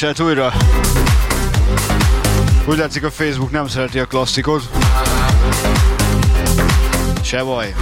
Hát újra. Úgy látszik a Facebook nem szereti a klasszikot. Se baj.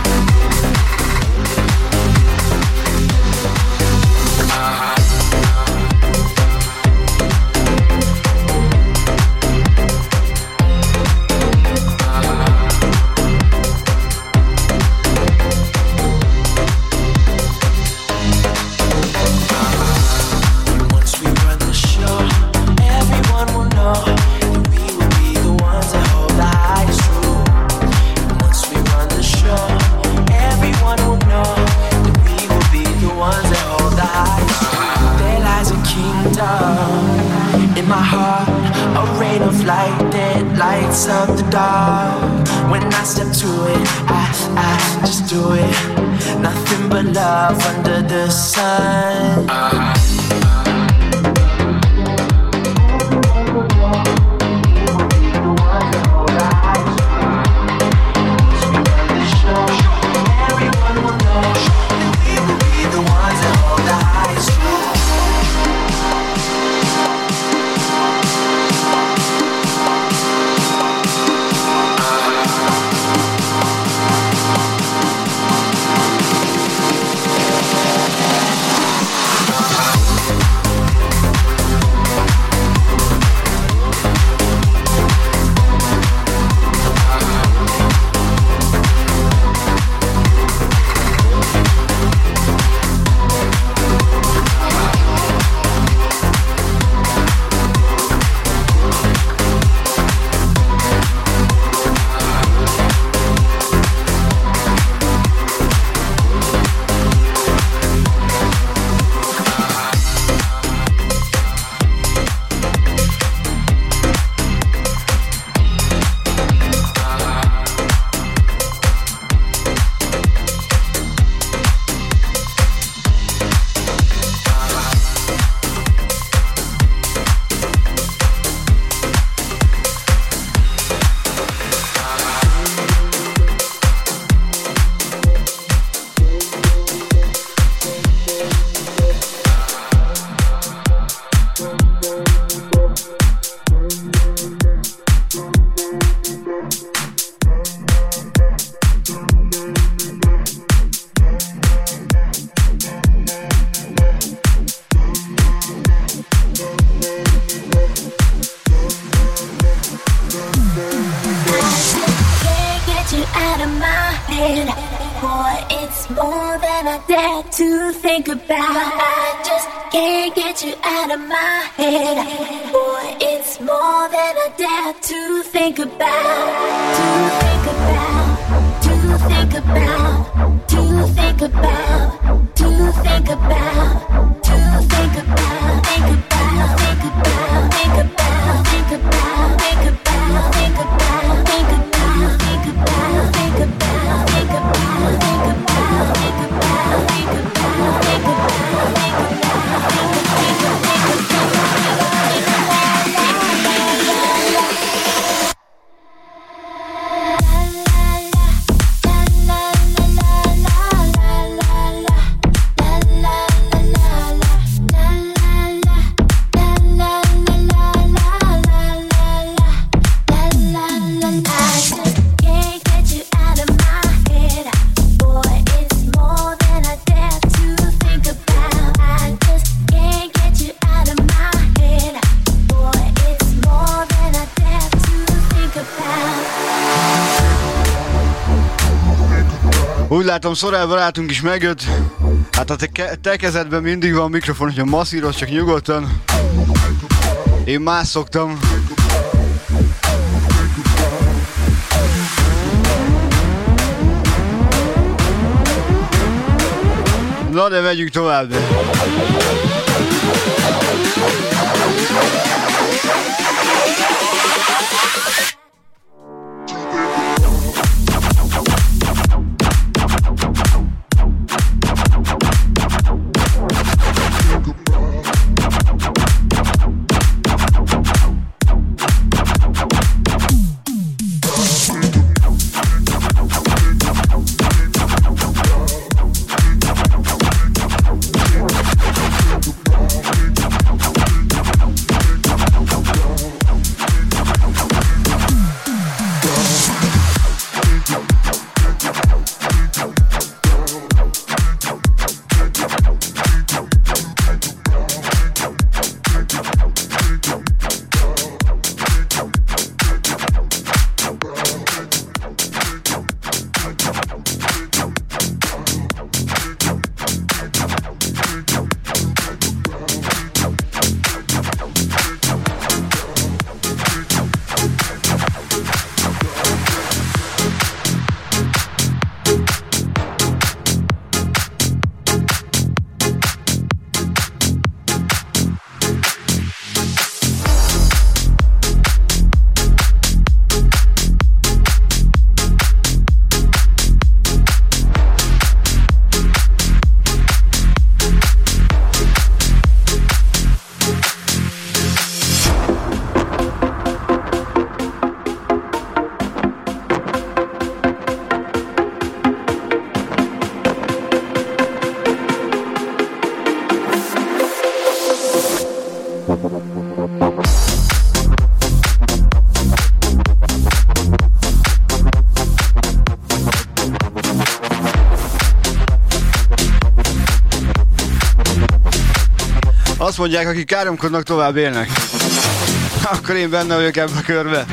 Látom, Szorel barátunk is megjött. Hát a te, te kezedben mindig van mikrofon, hogyha masszíroz, csak nyugodtan. Én más szoktam. Na de megyünk tovább. Mondják, akik káromkodnak, tovább élnek. Akkor én benne vagyok ebbe a körbe.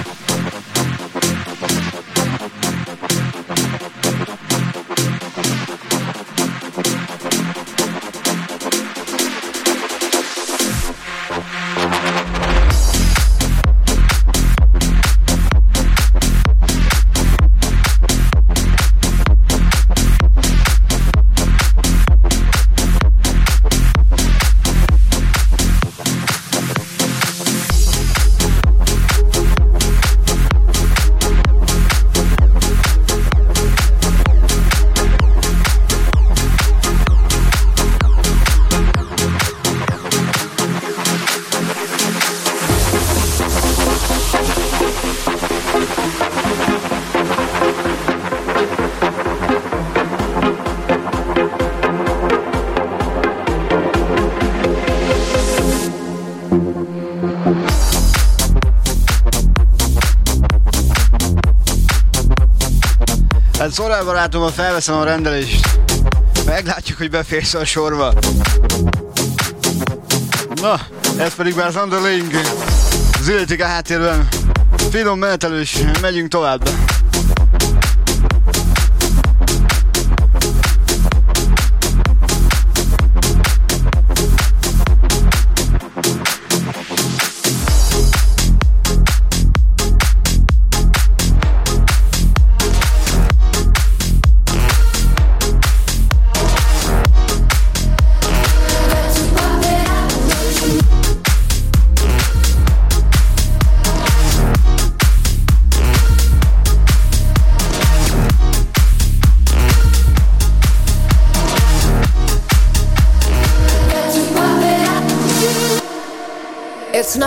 Szorál barátom, felveszem a rendelést. Meglátjuk, hogy beférsz a sorba. Na, ez pedig már az Underling. Zilletik a háttérben. Finom menetelős, megyünk tovább.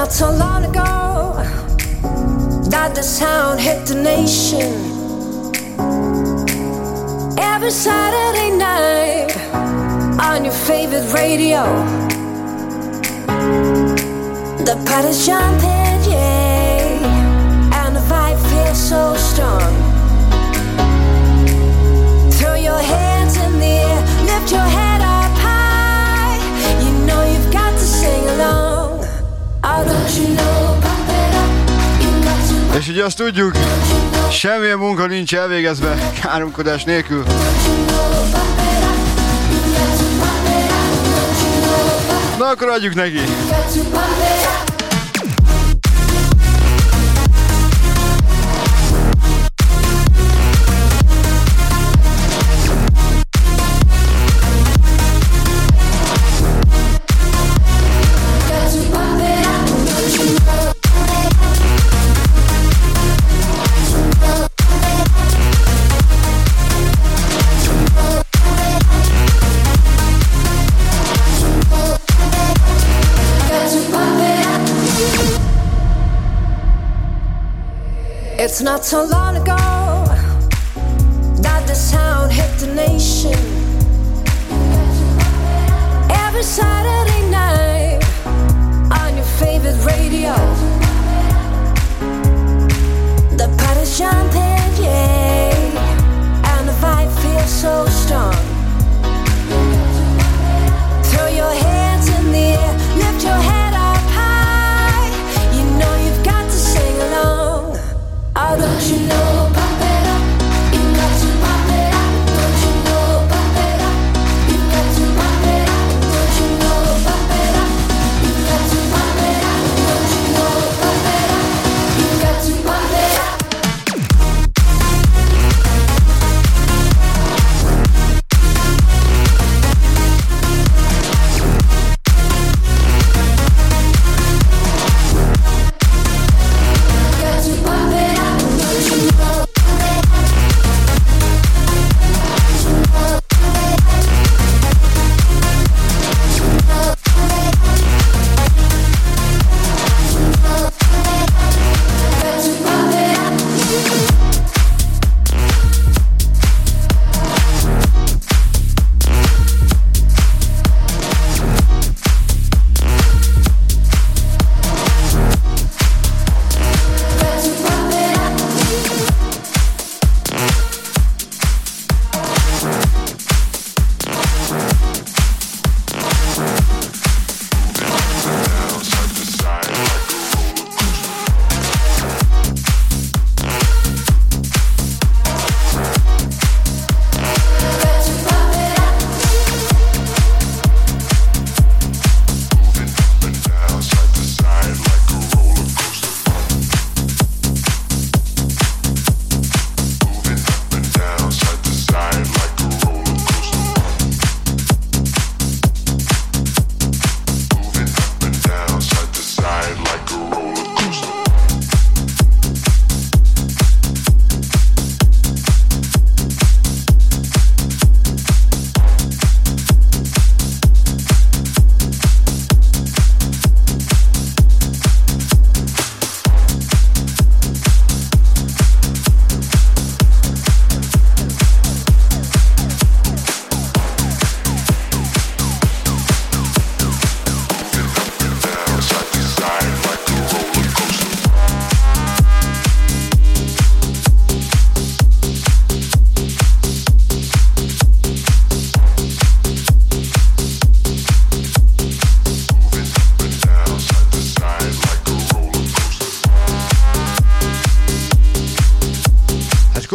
Not so long ago that the sound hit the nation. Every Saturday night on your favorite radio, the party's jumping, yeah, and the vibe feels so strong. Throw your hands in the air, lift your head up high. You know you've got to sing along. És ugye azt tudjuk, semmilyen munka nincs elvégezve káromkodás nélkül. Na akkor adjuk neki! It's not so long ago that the sound hit the nation. Every Saturday night on your favorite radio, the party's jumping, yeah, and the vibe feels so strong.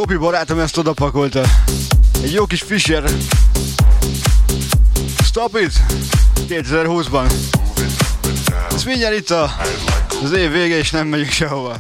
Kopi barátom ezt odapakolta. Egy jó kis Fischer. Stop it! 2020-ban. Ez mindjárt itt a, az év vége, és nem megyünk sehova.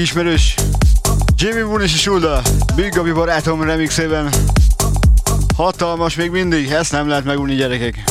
Ismerős Jimmy Moon és Sulda Big Gabi barátom remixében. Hatalmas még mindig, ezt nem lehet megunni gyerekek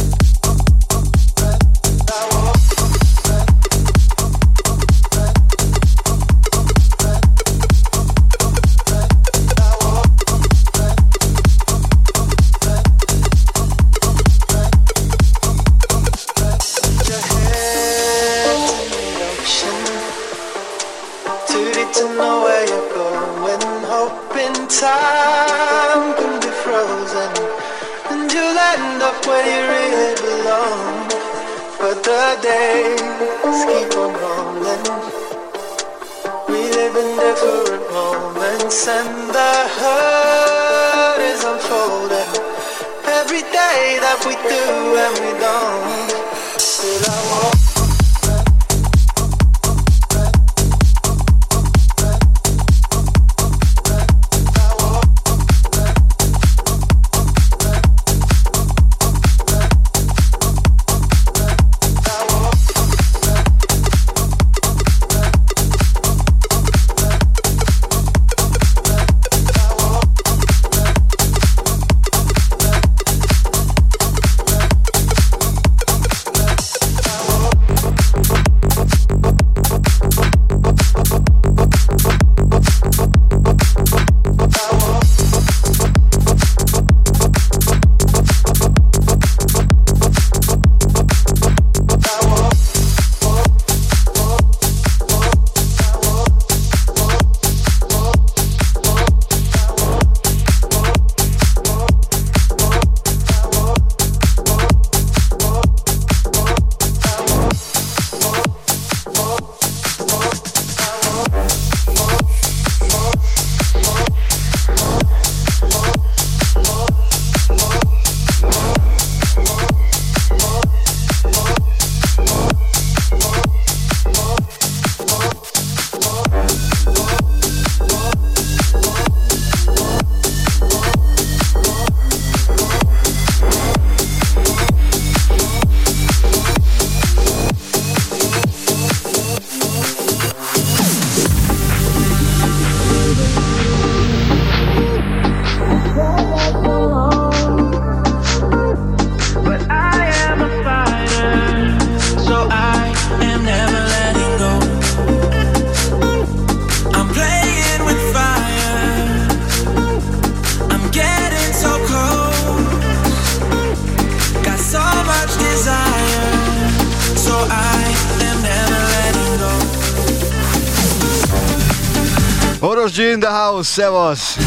Oros G in the house, szevasz!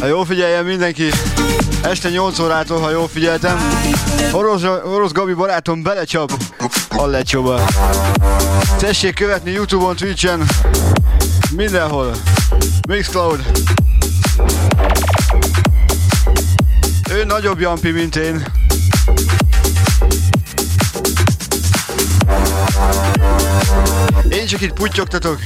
Ha jól figyeljen mindenki, este 8 órától, ha jól figyeltem, Orosz, Orosz Gabi barátom belecsap a lecsóba. Tessék követni Youtube-on, Twitch-en, mindenhol. Mixcloud. Ő nagyobb Jampi, mint én. Csak itt putyogtatok.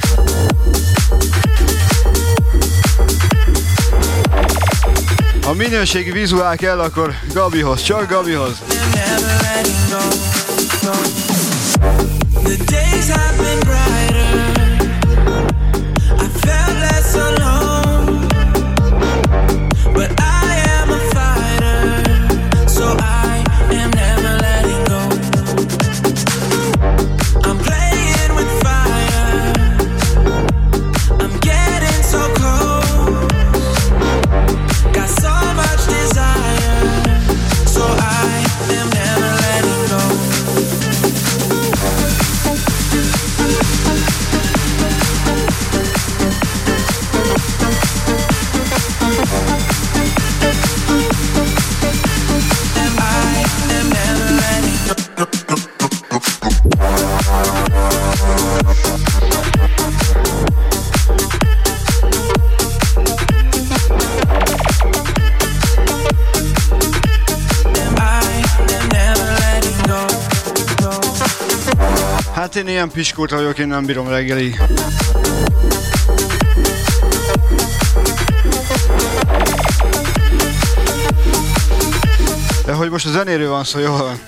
Ha minőségi vizuál kell, akkor Gabihoz, csak Gabihoz. The days have been brighter Hát én ilyen piskót vagyok, én nem bírom reggelig. De hogy most a zenéről van szó, jó van.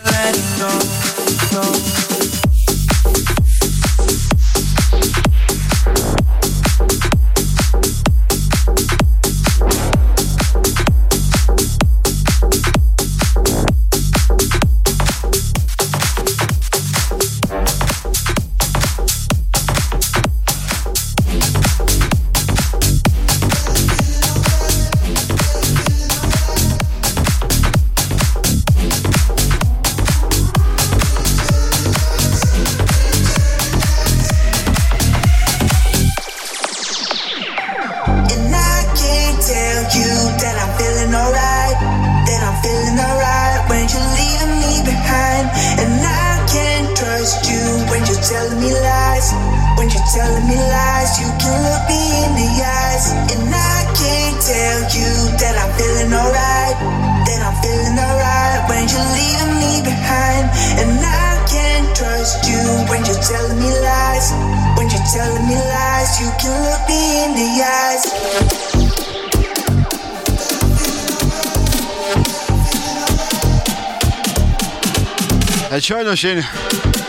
Hát sajnos én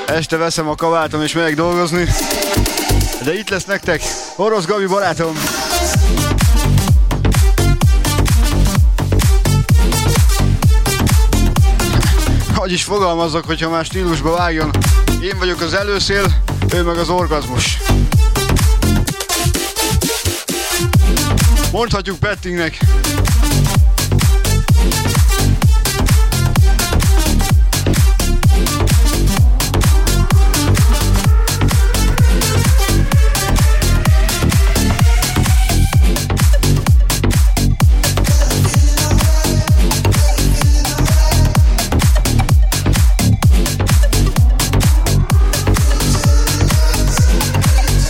este veszem a kabátom és megyek dolgozni. De itt lesz nektek Orosz Gabi barátom. Hogy is fogalmazok, hogyha más stílusba vágjon. Én vagyok az előszél, ő meg az orgazmus. Mondhatjuk Pettingnek.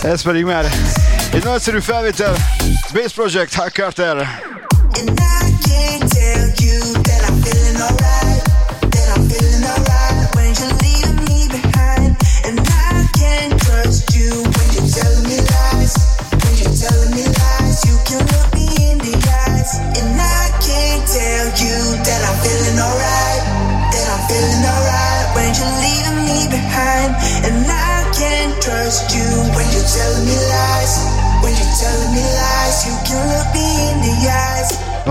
Ez pedig már egy nagyszerű felvétel. Bass Project, Hack Carter.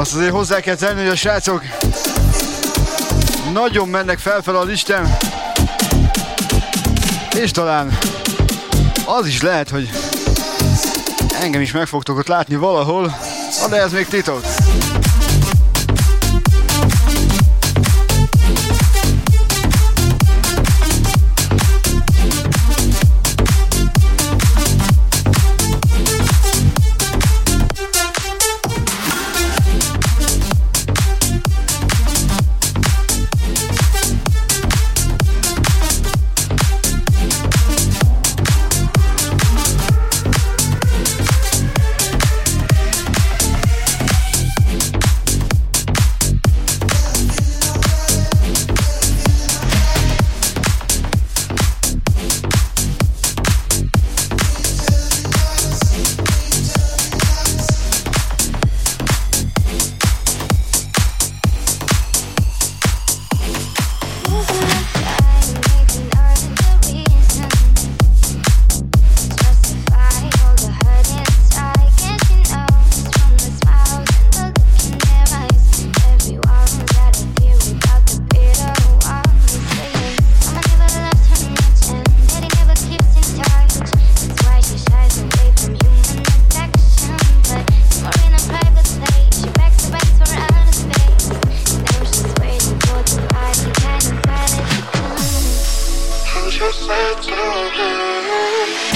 Azt azért hozzá kell tenni, hogy a srácok nagyon mennek felfel a listán. És talán az is lehet, hogy engem is meg fogtok ott látni valahol, de ez még titok. what you said to me.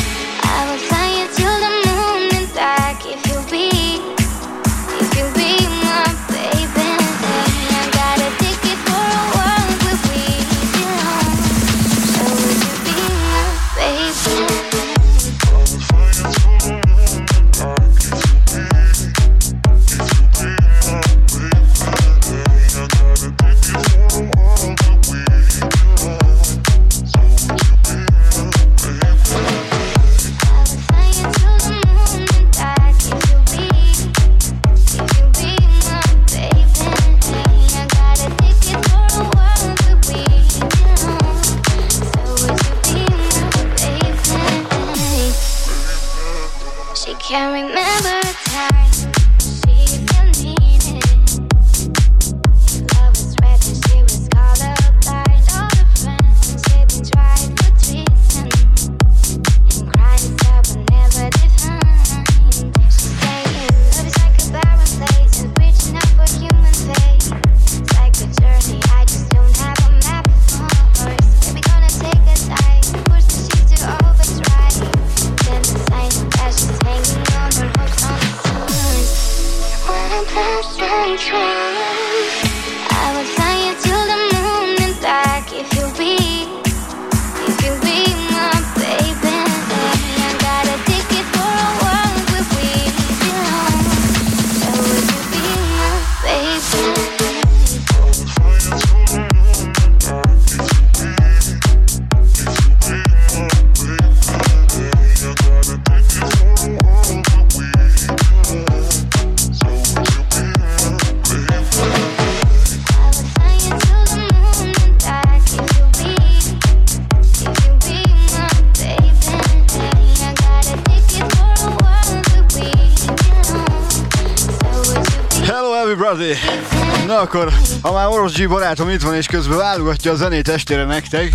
Akkor, ha már Orosz G barátom itt van és közben válogatja a zenét estére nektek,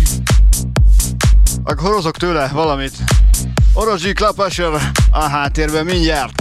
akkor horozok tőle valamit. Orosz G Club a háttérben mindjárt.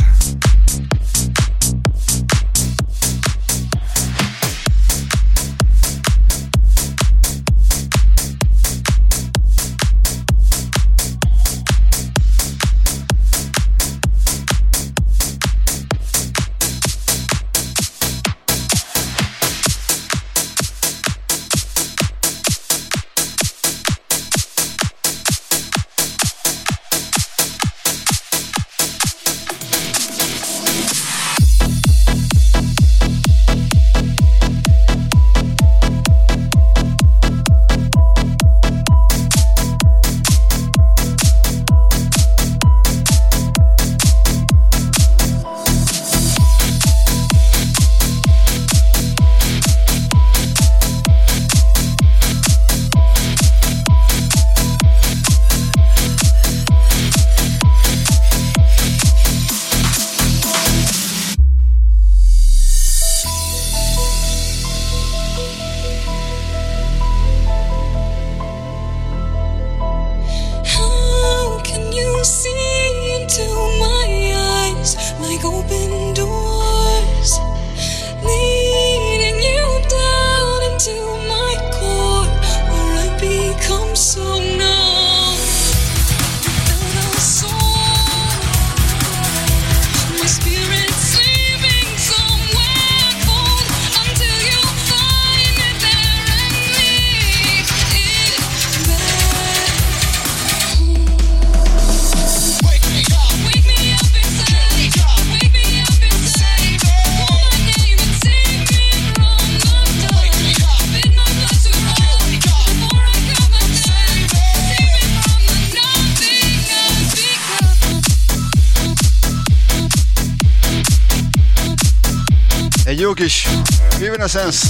Evanescence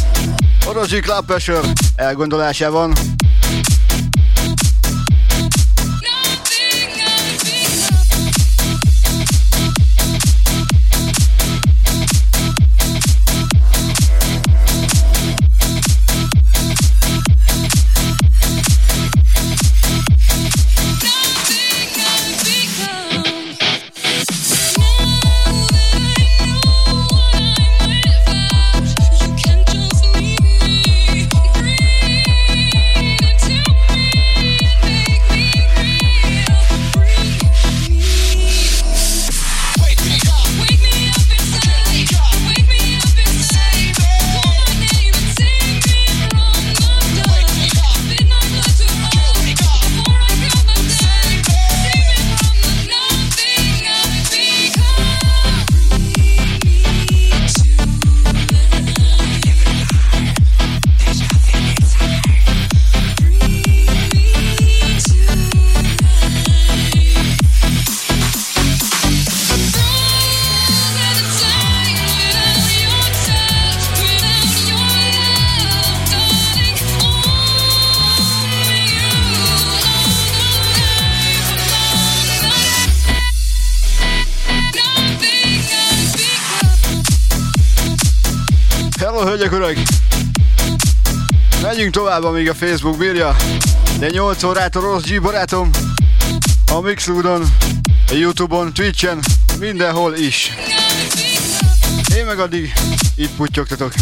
Orosi Club Pressure elgondolásában. Tovább, amíg a Facebook bírja. De 8 órát a Rossz G barátom. A Mixludon, a Youtube-on, Twitch-en, mindenhol is. Én meg addig itt putyogtatok.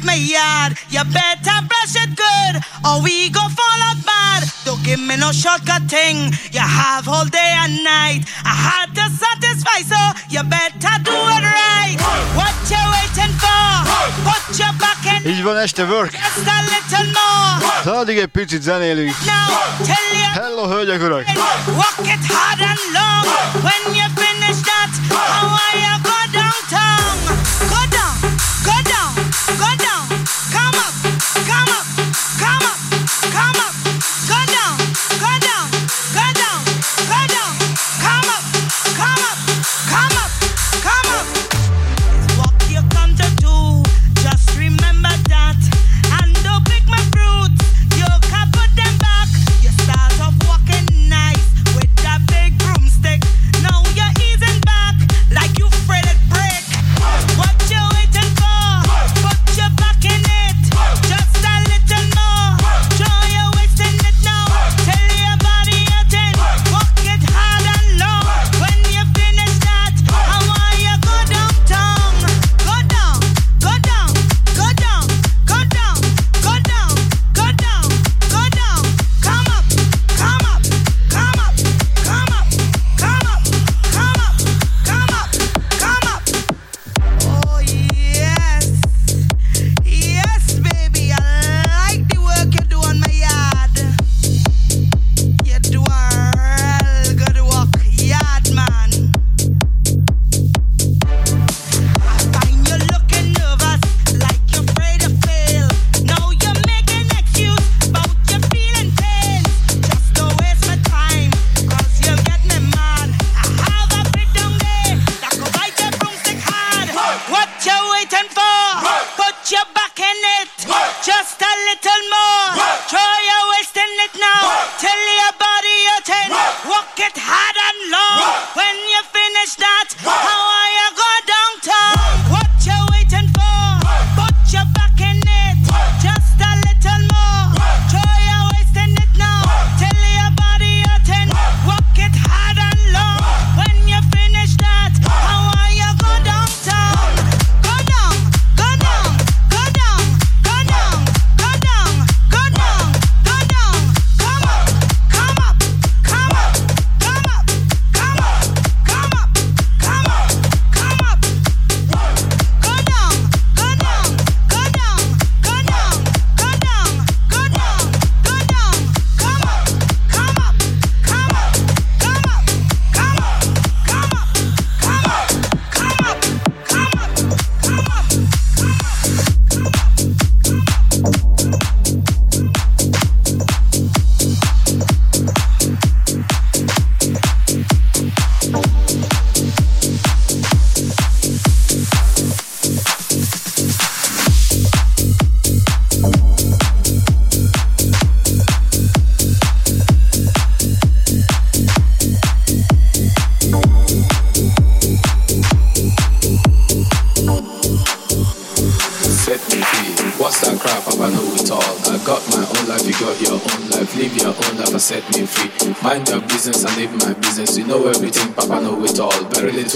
Sweep my yard. You better brush it good, or we go fall out bad. Don't give me no shortcut thing. You have all day and night. I had to satisfy, so you better do it right. What you waiting for? Put your back in. Így van este work. Just a little more. Szóval addig egy picit zenélünk. Now, tell you. Hello, hölgyek, urak! Walk it hard and long. When you finish that, how are you go downtown? Go down,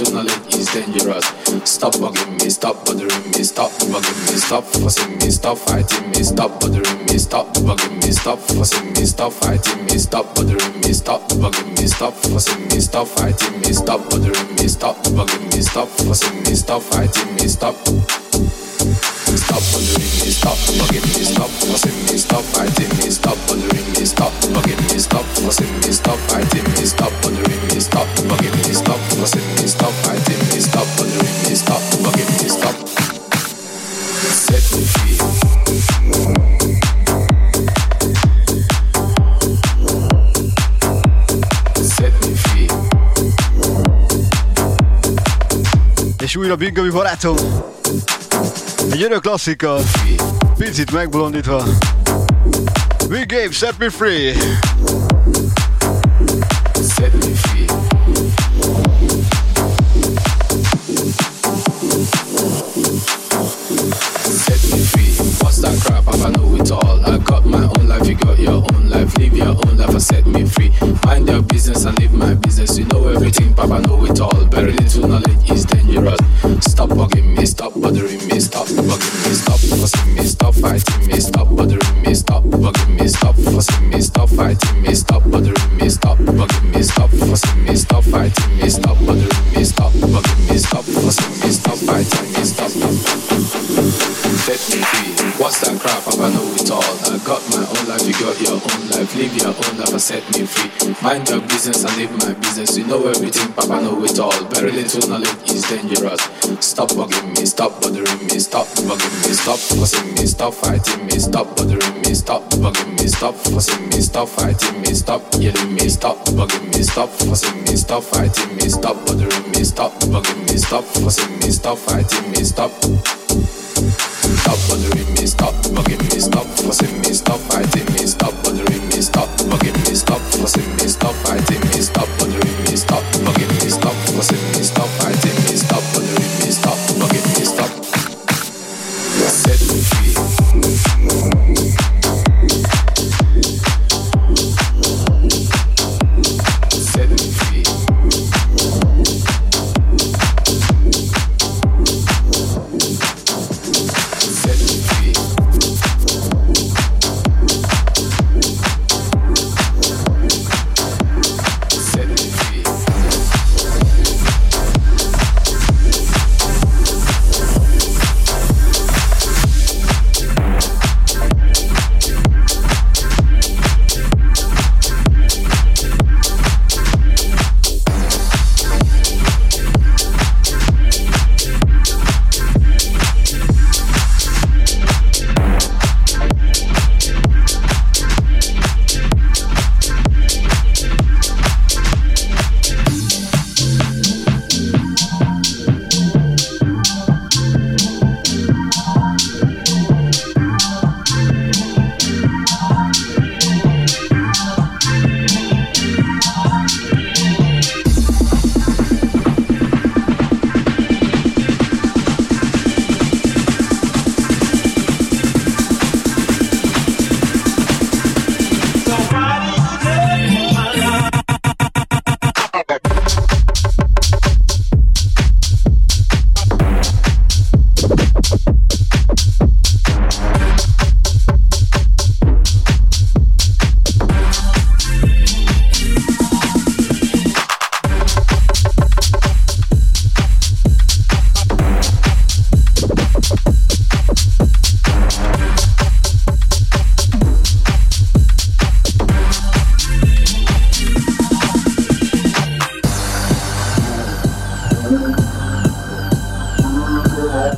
knowledge is dangerous. Stop bugging me, stop bothering me, stop bugging me, stop fussing me, stop fighting me, stop bothering me, stop bugging me, stop fussing me, stop fighting me, stop bothering me, stop bugging me, stop fussing me, stop fighting me, stop bothering me, stop bugging me, stop fussing me, stop fighting me, stop. Stop bothering me, stop bugging me, stop fussing me, stop fighting me, stop bothering me, stop bugging me, stop fussing me, stop fighting me, stop bothering me, És újra Big Gabi barátom. Egy örök klasszika, picit megbolondítva. Big Game, set me free! Set me free. Set me free. What's that crap? I know it all. I got my own life, you got your own life. Live your own life and set me free. Mind your business and live my Papa know it all. Very little knowledge is dangerous. Stop bugging me, stop bothering me, stop bugging me, stop fussing me, stop fighting me, Mind your business and live my business. You know everything, Papa know it all. Very little knowledge is dangerous. Stop bugging me, stop bothering me, stop bugging me, stop fussing me, stop fighting me, stop bothering me, stop bugging me, stop fussing me, stop fighting me, stop yelling me, stop bugging me, stop fussing me, stop fighting me, stop bothering me, stop bugging me, stop fussing me, stop fighting me, stop. Stop bothering me, stop bugging me, stop fussing me, stop fighting me, stop bothering me, stop bugging me,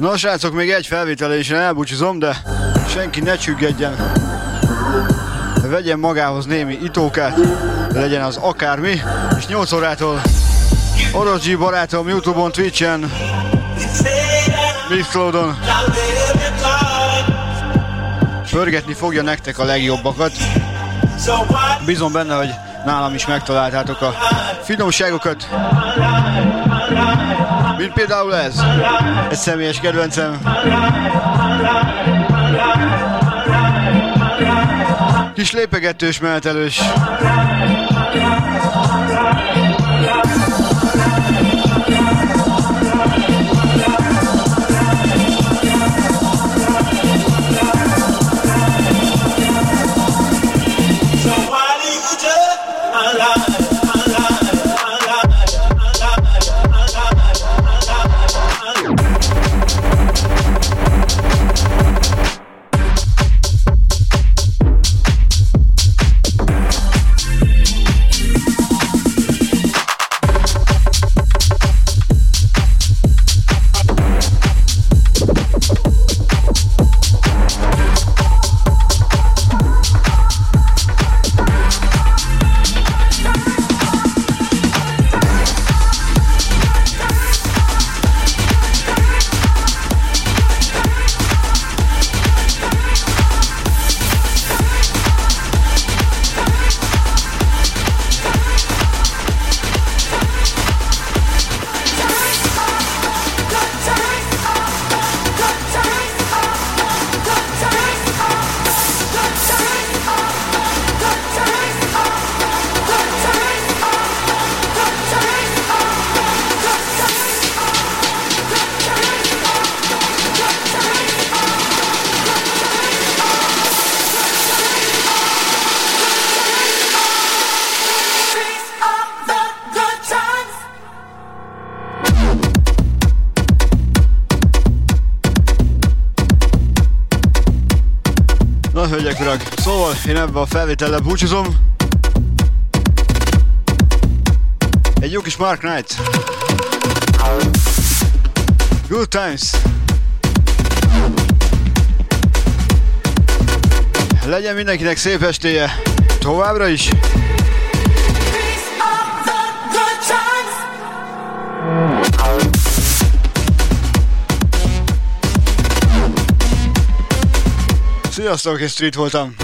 Na srácok, még egy felvételésen elbúcsúzom, de senki ne csüggedjen. Vegyen magához némi itókát, legyen az akármi, és 8 órától Orosz G barátom Youtube-on, Twitch-en, Mixcloudon pörgetni fogja nektek a legjobbakat. Bízom benne, hogy nálam is megtaláltátok a finomságokat. Mint például ez. Egy személyes kedvencem. Kis lépegetős, menetelős. A felvétellel búcsúzom. Egy jó kis Mark Knight. Good times. Legyen mindenkinek szép estéje. Továbbra is. Sziasztok, én Street voltam.